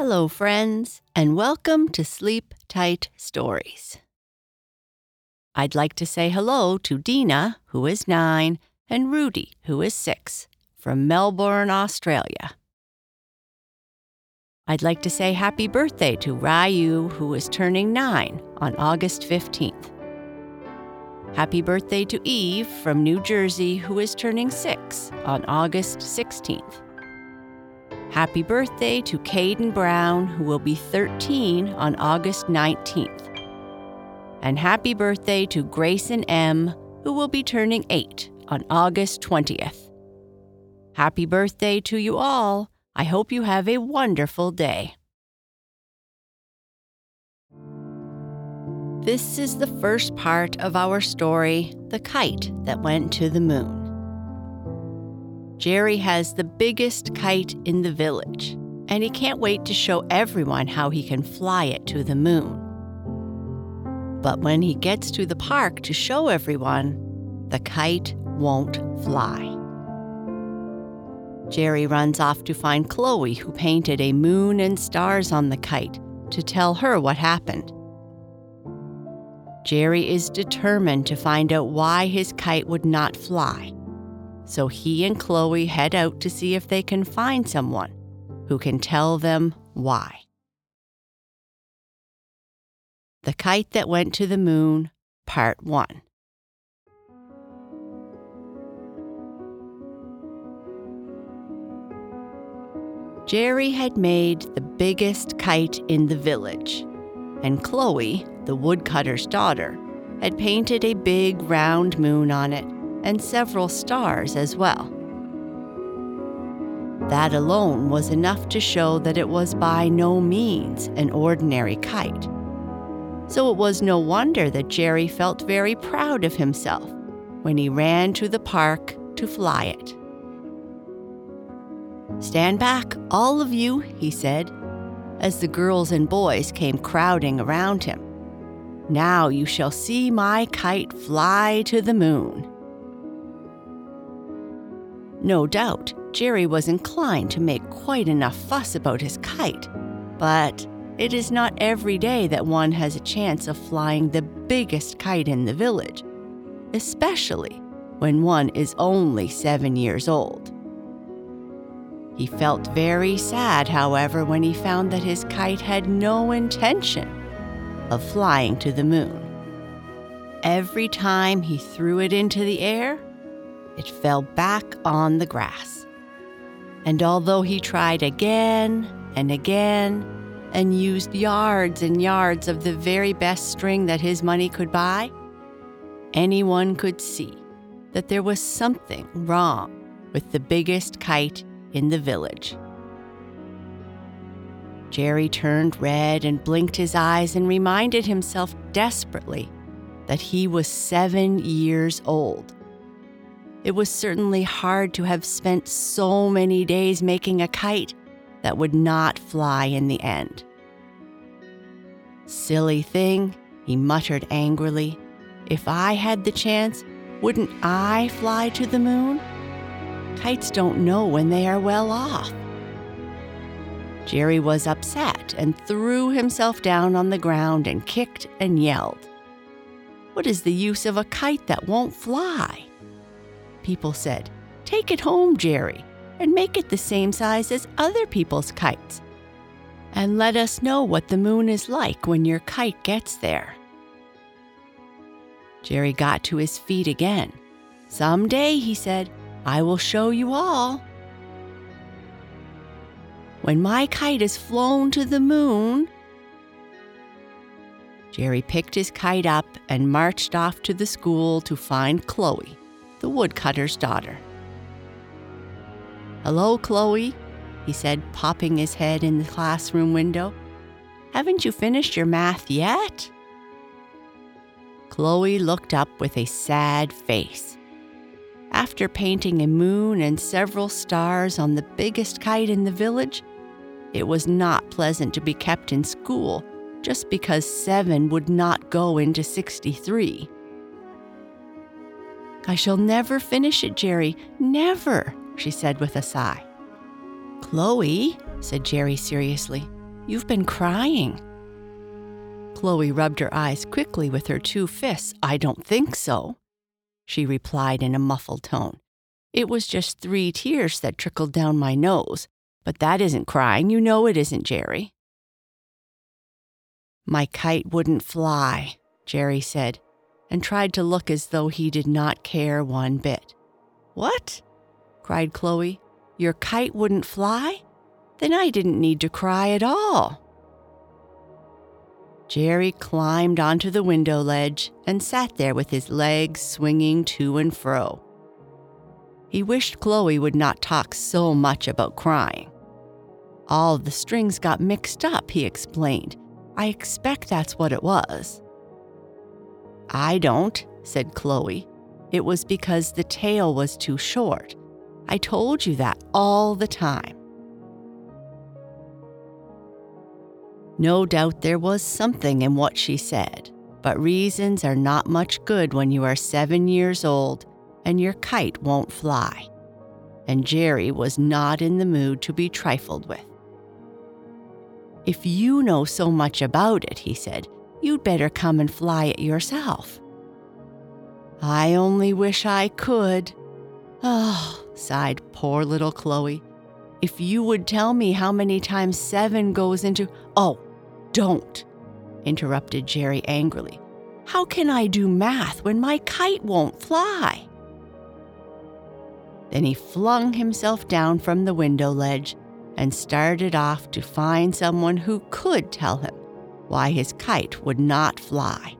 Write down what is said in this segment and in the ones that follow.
Hello, friends, and welcome to Sleep Tight Stories. I'd like to say hello to Dina, who is nine, and Rudy, who is six, from Melbourne, Australia. I'd like to say happy birthday to Ryu, who is turning nine on August 15th. Happy birthday to Eve from New Jersey, who is turning six on August 16th. Happy birthday to Caden Brown, who will be 13 on August 19th. And happy birthday to Grayson M., who will be turning 8 on August 20th. Happy birthday to you all. I hope you have a wonderful day. This is the first part of our story The Kite That Went to the Moon. Jerry has the biggest kite in the village, and he can't wait to show everyone how he can fly it to the moon. But when he gets to the park to show everyone, the kite won't fly. Jerry runs off to find Chloe, who painted a moon and stars on the kite, to tell her what happened. Jerry is determined to find out why his kite would not fly so he and Chloe head out to see if they can find someone who can tell them why. The Kite That Went to the Moon, Part 1. Jerry had made the biggest kite in the village, and Chloe, the woodcutter's daughter, had painted a big round moon on it and several stars as well. That alone was enough to show that it was by no means an ordinary kite. So it was no wonder that Jerry felt very proud of himself when he ran to the park to fly it. Stand back, all of you, he said, as the girls and boys came crowding around him. Now you shall see my kite fly to the moon. No doubt, Jerry was inclined to make quite enough fuss about his kite, but it is not every day that one has a chance of flying the biggest kite in the village, especially when one is only seven years old. He felt very sad, however, when he found that his kite had no intention of flying to the moon. Every time he threw it into the air, it fell back on the grass. And although he tried again and again and used yards and yards of the very best string that his money could buy, anyone could see that there was something wrong with the biggest kite in the village. Jerry turned red and blinked his eyes and reminded himself desperately that he was seven years old it was certainly hard to have spent so many days making a kite that would not fly in the end. Silly thing, he muttered angrily. If I had the chance, wouldn't I fly to the moon? Kites don't know when they are well off. Jerry was upset and threw himself down on the ground and kicked and yelled. What is the use of a kite that won't fly? People said, Take it home, Jerry, and make it the same size as other people's kites. And let us know what the moon is like when your kite gets there. Jerry got to his feet again. Some day, he said, I will show you all. When my kite is flown to the moon, Jerry picked his kite up and marched off to the school to find Chloe the woodcutter's daughter. Hello, Chloe, he said, popping his head in the classroom window. Haven't you finished your math yet? Chloe looked up with a sad face. After painting a moon and several stars on the biggest kite in the village, it was not pleasant to be kept in school just because seven would not go into 63. I shall never finish it, Jerry. Never, she said with a sigh. Chloe, said Jerry seriously, You've been crying. Chloe rubbed her eyes quickly with her two fists. I don't think so, she replied in a muffled tone. It was just three tears that trickled down my nose, but that isn't crying. You know it isn't, Jerry. My kite wouldn't fly, Jerry said, and tried to look as though he did not care one bit. What? cried Chloe. Your kite wouldn't fly? Then I didn't need to cry at all. Jerry climbed onto the window ledge and sat there with his legs swinging to and fro. He wished Chloe would not talk so much about crying. All the strings got mixed up, he explained. I expect that's what it was. I don't, said Chloe. It was because the tail was too short. I told you that all the time. No doubt there was something in what she said, but reasons are not much good when you are seven years old and your kite won't fly. And Jerry was not in the mood to be trifled with. If you know so much about it, he said, you'd better come and fly it yourself. I only wish I could. Oh, sighed poor little Chloe. If you would tell me how many times seven goes into. Oh, don't, interrupted Jerry angrily. How can I do math when my kite won't fly? Then he flung himself down from the window ledge and started off to find someone who could tell him why his kite would not fly.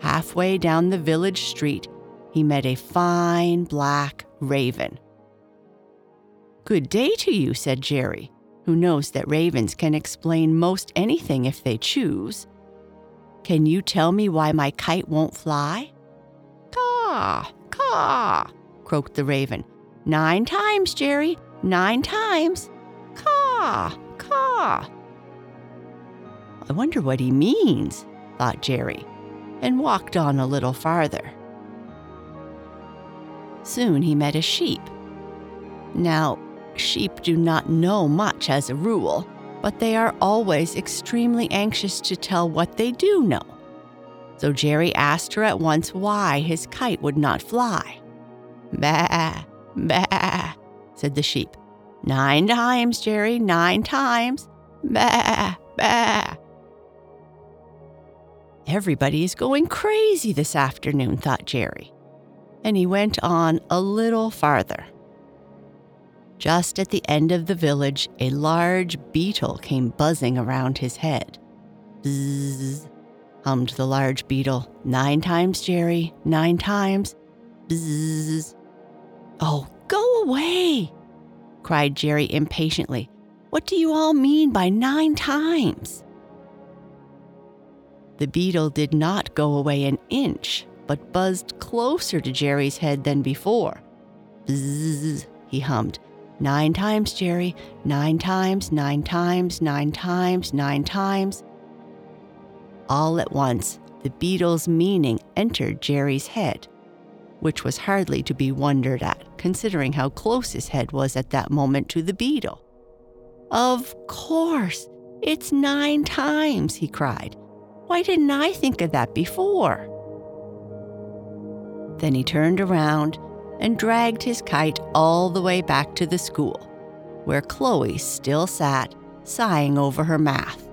Halfway down the village street, he met a fine black raven. Good day to you, said Jerry, who knows that ravens can explain most anything if they choose. Can you tell me why my kite won't fly? Caw, caw, croaked the raven. Nine times, Jerry, nine times. Caw, caw. I wonder what he means, thought Jerry, and walked on a little farther. Soon he met a sheep. Now, Sheep do not know much as a rule, but they are always extremely anxious to tell what they do know. So Jerry asked her at once why his kite would not fly. Bah, bah, said the sheep. Nine times, Jerry, nine times. Bah, bah. Everybody is going crazy this afternoon, thought Jerry. And he went on a little farther. Just at the end of the village, a large beetle came buzzing around his head. Bzzz, hummed the large beetle. Nine times, Jerry, nine times. Bzzz. Oh, go away, cried Jerry impatiently. What do you all mean by nine times? The beetle did not go away an inch, but buzzed closer to Jerry's head than before. Bzzz, he hummed. Nine times, Jerry. Nine times, nine times, nine times, nine times. All at once, the beetle's meaning entered Jerry's head, which was hardly to be wondered at, considering how close his head was at that moment to the beetle. Of course, it's nine times, he cried. Why didn't I think of that before? Then he turned around and dragged his kite all the way back to the school, where Chloe still sat, sighing over her math.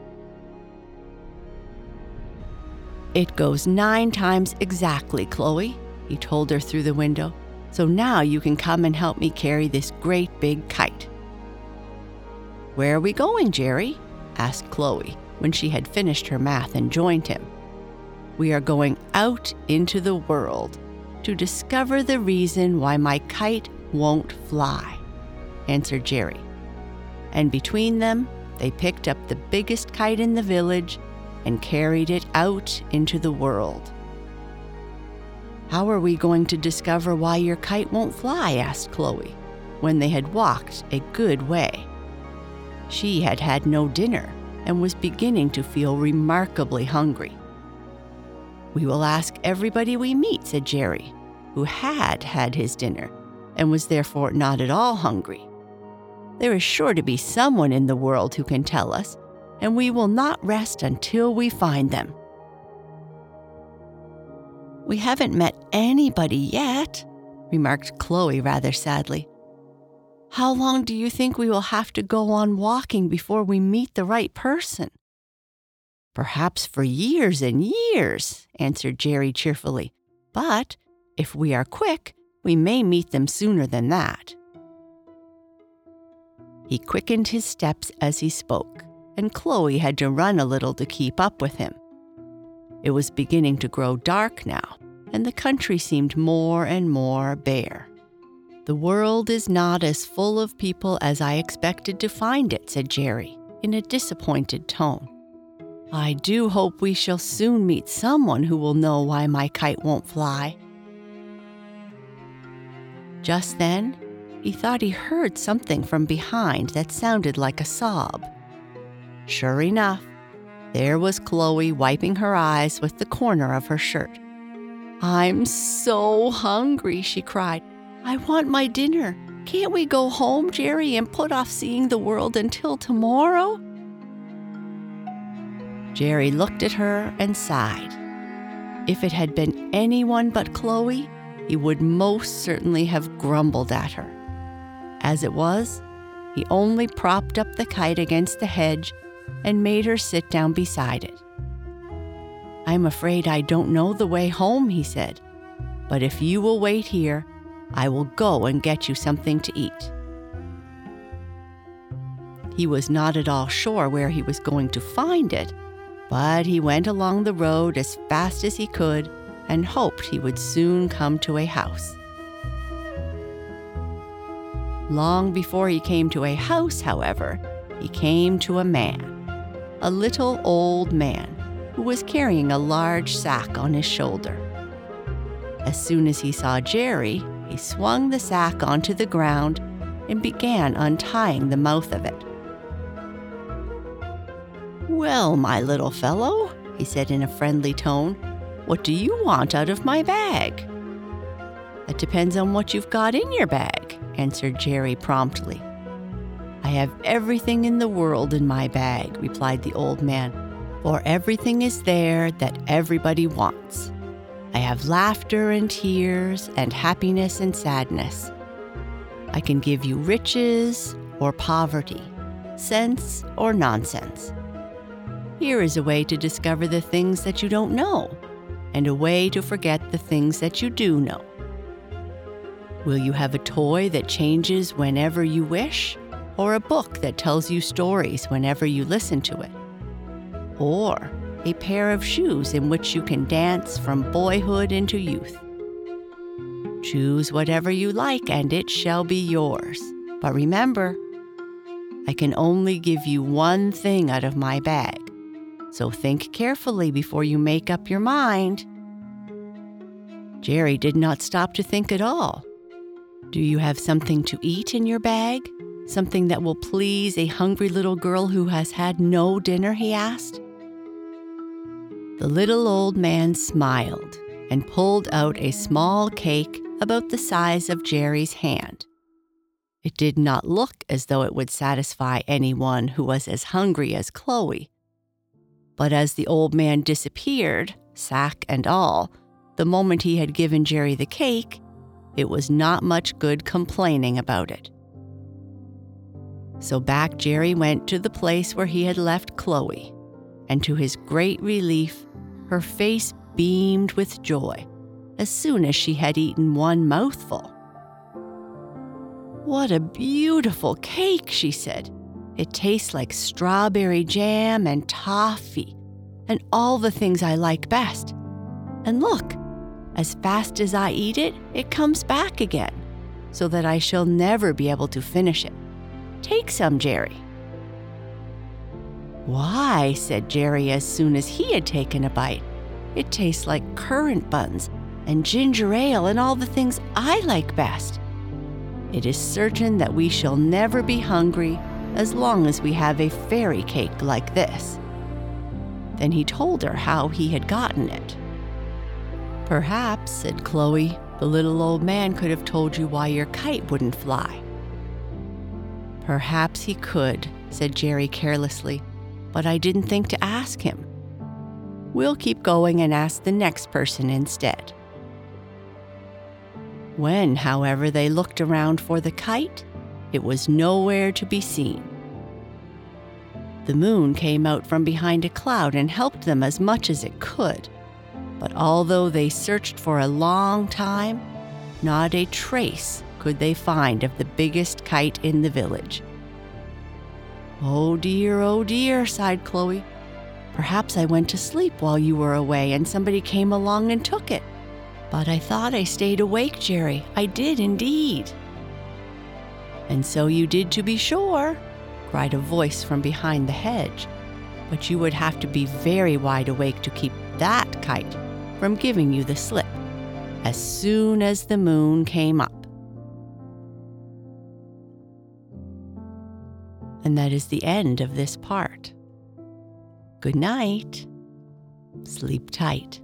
It goes nine times exactly, Chloe, he told her through the window. So now you can come and help me carry this great big kite. Where are we going, Jerry? asked Chloe when she had finished her math and joined him. We are going out into the world, to discover the reason why my kite won't fly, answered Jerry. And between them, they picked up the biggest kite in the village and carried it out into the world. How are we going to discover why your kite won't fly? asked Chloe, when they had walked a good way. She had had no dinner and was beginning to feel remarkably hungry. We will ask everybody we meet, said Jerry, who had had his dinner and was therefore not at all hungry. There is sure to be someone in the world who can tell us, and we will not rest until we find them. We haven't met anybody yet, remarked Chloe rather sadly. How long do you think we will have to go on walking before we meet the right person? Perhaps for years and years, answered Jerry cheerfully. But if we are quick, we may meet them sooner than that. He quickened his steps as he spoke, and Chloe had to run a little to keep up with him. It was beginning to grow dark now, and the country seemed more and more bare. The world is not as full of people as I expected to find it, said Jerry, in a disappointed tone. I do hope we shall soon meet someone who will know why my kite won't fly. Just then, he thought he heard something from behind that sounded like a sob. Sure enough, there was Chloe wiping her eyes with the corner of her shirt. I'm so hungry, she cried. I want my dinner. Can't we go home, Jerry, and put off seeing the world until tomorrow? Jerry looked at her and sighed. If it had been anyone but Chloe, he would most certainly have grumbled at her. As it was, he only propped up the kite against the hedge and made her sit down beside it. I'm afraid I don't know the way home, he said, but if you will wait here, I will go and get you something to eat. He was not at all sure where he was going to find it, but he went along the road as fast as he could and hoped he would soon come to a house. Long before he came to a house, however, he came to a man, a little old man who was carrying a large sack on his shoulder. As soon as he saw Jerry, he swung the sack onto the ground and began untying the mouth of it. Well, my little fellow, he said in a friendly tone, what do you want out of my bag? It depends on what you've got in your bag, answered Jerry promptly. I have everything in the world in my bag, replied the old man, for everything is there that everybody wants. I have laughter and tears and happiness and sadness. I can give you riches or poverty, sense or nonsense. Here is a way to discover the things that you don't know, and a way to forget the things that you do know. Will you have a toy that changes whenever you wish, or a book that tells you stories whenever you listen to it? Or a pair of shoes in which you can dance from boyhood into youth? Choose whatever you like and it shall be yours. But remember, I can only give you one thing out of my bag, so think carefully before you make up your mind. Jerry did not stop to think at all. Do you have something to eat in your bag? Something that will please a hungry little girl who has had no dinner? he asked. The little old man smiled and pulled out a small cake about the size of Jerry's hand. It did not look as though it would satisfy anyone who was as hungry as Chloe. But as the old man disappeared, sack and all, the moment he had given Jerry the cake, it was not much good complaining about it. So back Jerry went to the place where he had left Chloe, and to his great relief, her face beamed with joy as soon as she had eaten one mouthful. What a beautiful cake, she said. It tastes like strawberry jam and toffee and all the things I like best. And look, as fast as I eat it, it comes back again, so that I shall never be able to finish it. Take some, Jerry. Why, said Jerry as soon as he had taken a bite. It tastes like currant buns and ginger ale and all the things I like best. It is certain that we shall never be hungry as long as we have a fairy cake like this. Then he told her how he had gotten it. Perhaps, said Chloe, the little old man could have told you why your kite wouldn't fly. Perhaps he could, said Jerry carelessly, but I didn't think to ask him. We'll keep going and ask the next person instead. When, however, they looked around for the kite, it was nowhere to be seen. The moon came out from behind a cloud and helped them as much as it could. But although they searched for a long time, not a trace could they find of the biggest kite in the village. Oh dear, oh dear, sighed Chloe. Perhaps I went to sleep while you were away and somebody came along and took it. But I thought I stayed awake, Jerry. I did indeed. And so you did, to be sure, cried a voice from behind the hedge. But you would have to be very wide awake to keep that kite from giving you the slip as soon as the moon came up. And that is the end of this part. Good night. Sleep tight.